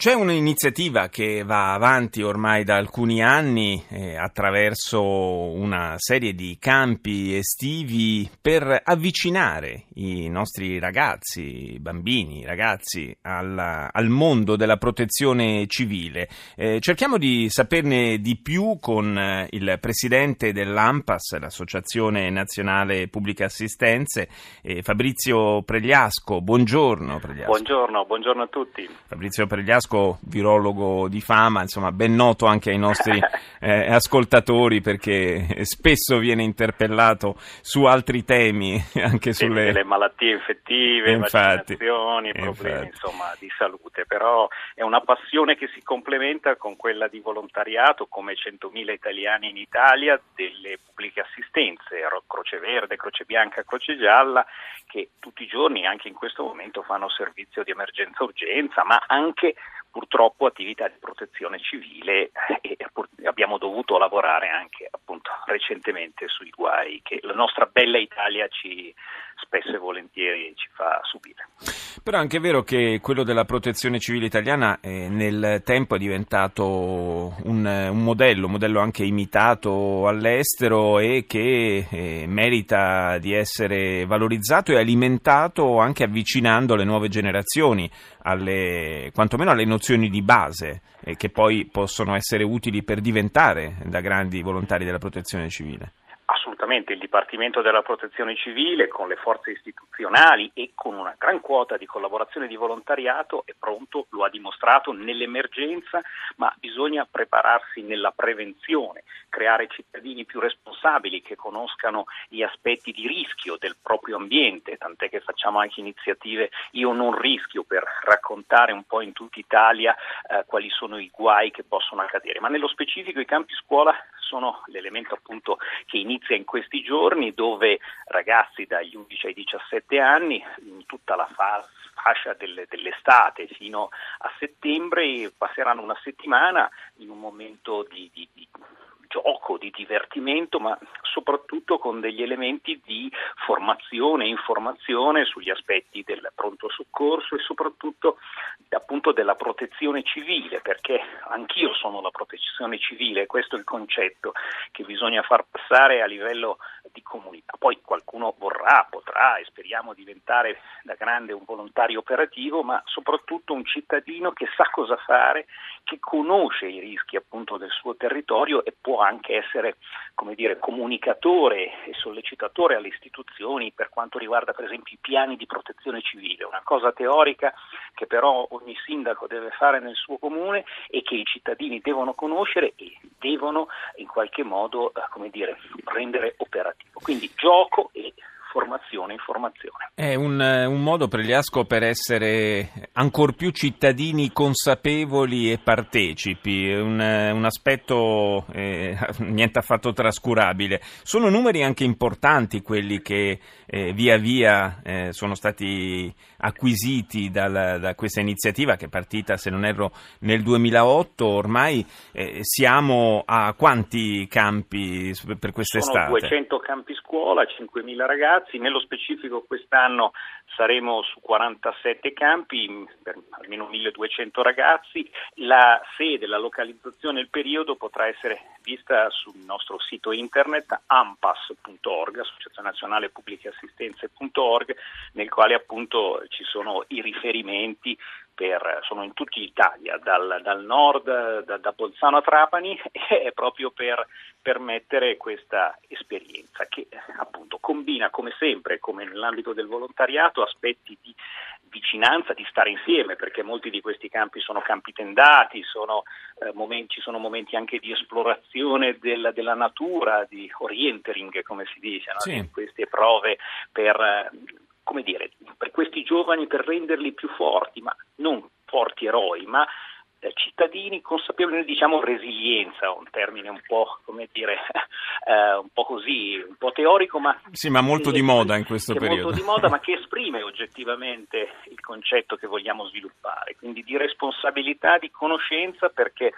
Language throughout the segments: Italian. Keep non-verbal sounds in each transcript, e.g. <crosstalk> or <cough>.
C'è un'iniziativa che va avanti ormai da alcuni anni eh, attraverso una serie di campi estivi per avvicinare i nostri ragazzi, bambini, ragazzi al, al mondo della protezione civile. Eh, cerchiamo di saperne di più con eh, il presidente dell'AMPAS, l'Associazione Nazionale Pubbliche Assistenze, eh, Fabrizio Pregliasco. Buongiorno Pregliasco. Buongiorno, buongiorno a tutti. Fabrizio Pregliasco virologo di fama, insomma ben noto anche ai nostri <laughs> eh, ascoltatori perché spesso viene interpellato su altri temi, <laughs> anche sulle le malattie infettive, infatti, vaccinazioni, problemi insomma, di salute, però è una passione che si complementa con quella di volontariato come 100.000 italiani in Italia delle pubbliche assistenze, Croce Verde, Croce Bianca, Croce Gialla, che tutti i giorni, anche in questo momento, fanno servizio di emergenza-urgenza, ma anche purtroppo attività di protezione civile e abbiamo dovuto lavorare anche appunto recentemente sui guai che la nostra bella Italia ci spesso e volentieri ci fa subire. Però è anche vero che quello della protezione civile italiana eh, nel tempo è diventato un, un, modello, un modello anche imitato all'estero e che eh, merita di essere valorizzato e alimentato anche avvicinando le nuove generazioni alle, quantomeno alle nozioni di base eh, che poi possono essere utili per diventare da grandi volontari della protezione civile. Assolutamente, il Dipartimento della Protezione Civile con le forze istituzionali e con una gran quota di collaborazione di volontariato è pronto, lo ha dimostrato nell'emergenza, ma bisogna prepararsi nella prevenzione, creare cittadini più responsabili che conoscano gli aspetti di rischio del proprio ambiente, tant'è che facciamo anche iniziative Io non rischio per raccontare un po' in tutta Italia eh, quali sono i guai che possono accadere, ma nello specifico i campi scuola sono l'elemento appunto che inizia in questi giorni dove ragazzi dagli 11 ai 17 anni in tutta la fase fascia delle, dell'estate fino a settembre passeranno una settimana in un momento di, di, di gioco, di divertimento, ma soprattutto con degli elementi di formazione e informazione sugli aspetti del pronto soccorso e soprattutto appunto della protezione civile, perché anch'io sono la protezione civile, questo è il concetto che bisogna far passare a livello di comunità. Poi qualcuno vorrà, potrà e speriamo diventare da grande un volontario operativo, ma soprattutto un cittadino che sa cosa fare, che conosce i rischi appunto del suo territorio e può anche essere come dire, comunicatore e sollecitatore alle istituzioni per quanto riguarda per esempio i piani di protezione civile, una cosa teorica che però ogni sindaco deve fare nel suo comune e che i cittadini devono conoscere e devono in qualche modo eh, come dire, rendere operativo. Quindi gioco e formazione, informazione. È un, un modo Pregliasco per essere ancor più cittadini consapevoli e partecipi, un, un aspetto eh, <laughs> niente affatto trascurabile. Sono numeri anche importanti quelli che eh, via via eh, sono stati acquisiti dal, da questa iniziativa che è partita, se non erro, nel 2008. Ormai eh, siamo a quanti campi per quest'estate? Sono 200 campi scuola, 5.000 ragazzi. Nello specifico quest'anno saremo su 47 campi per almeno 1.200 ragazzi. La sede, la localizzazione e il periodo potrà essere vista sul nostro sito internet ampas.org, Associazione Nazionale Pubbliche Assistenze.org, nel quale appunto ci sono i riferimenti per, sono in tutta l'Italia, dal, dal nord, da, da, Bolzano a Trapani, <laughs> è proprio per permettere questa esperienza che appunto combina come sempre, come nell'ambito del volontariato, aspetti di vicinanza, di stare insieme, perché molti di questi campi sono campi tendati, sono, eh, momenti, ci sono momenti anche di esplorazione del, della natura, di orientering, come si dice, no? sì. queste prove per eh, come dire, per questi giovani per renderli più forti, ma non forti eroi, ma eh, cittadini consapevoli, diciamo resilienza, un termine un po' come dire, <laughs> eh, un po' così, un po' teorico, ma sì, ma molto di moda in questo periodo. Molto di moda, ma <laughs> che esprime oggettivamente il concetto che vogliamo sviluppare, quindi di responsabilità, di conoscenza, perché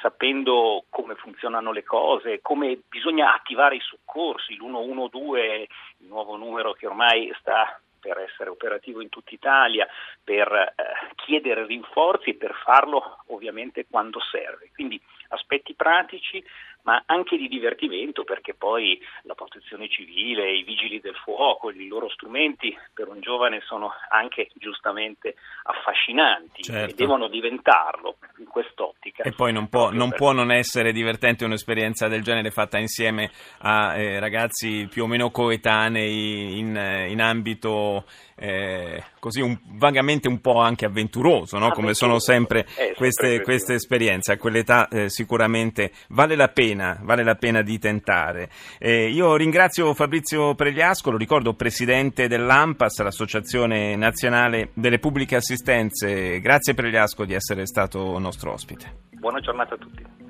sapendo come funzionano le cose, come bisogna attivare i soccorsi, l'112, il nuovo numero che ormai sta per essere operativo in tutta Italia, per eh, chiedere rinforzi e per farlo ovviamente quando serve. Quindi aspetti pratici ma anche di divertimento perché poi la protezione civile, i vigili del fuoco, i loro strumenti per un giovane sono anche giustamente affascinanti certo. e devono diventarlo in quest'ottica. E poi non può non, per... può non essere divertente un'esperienza del genere fatta insieme a eh, ragazzi più o meno coetanei in, in ambito eh, così un, vagamente un po' anche avventuroso, no? come sono sempre eh, queste, queste, esperienze. A quell'età eh, sicuramente vale la pena, vale la pena di tentare. Eh, io ringrazio Fabrizio Pregliasco, lo ricordo presidente dell'AMPAS, l'Associazione Nazionale delle Pubbliche Assistenze. Grazie Pregliasco di essere stato nostro ospite. Buona giornata a tutti.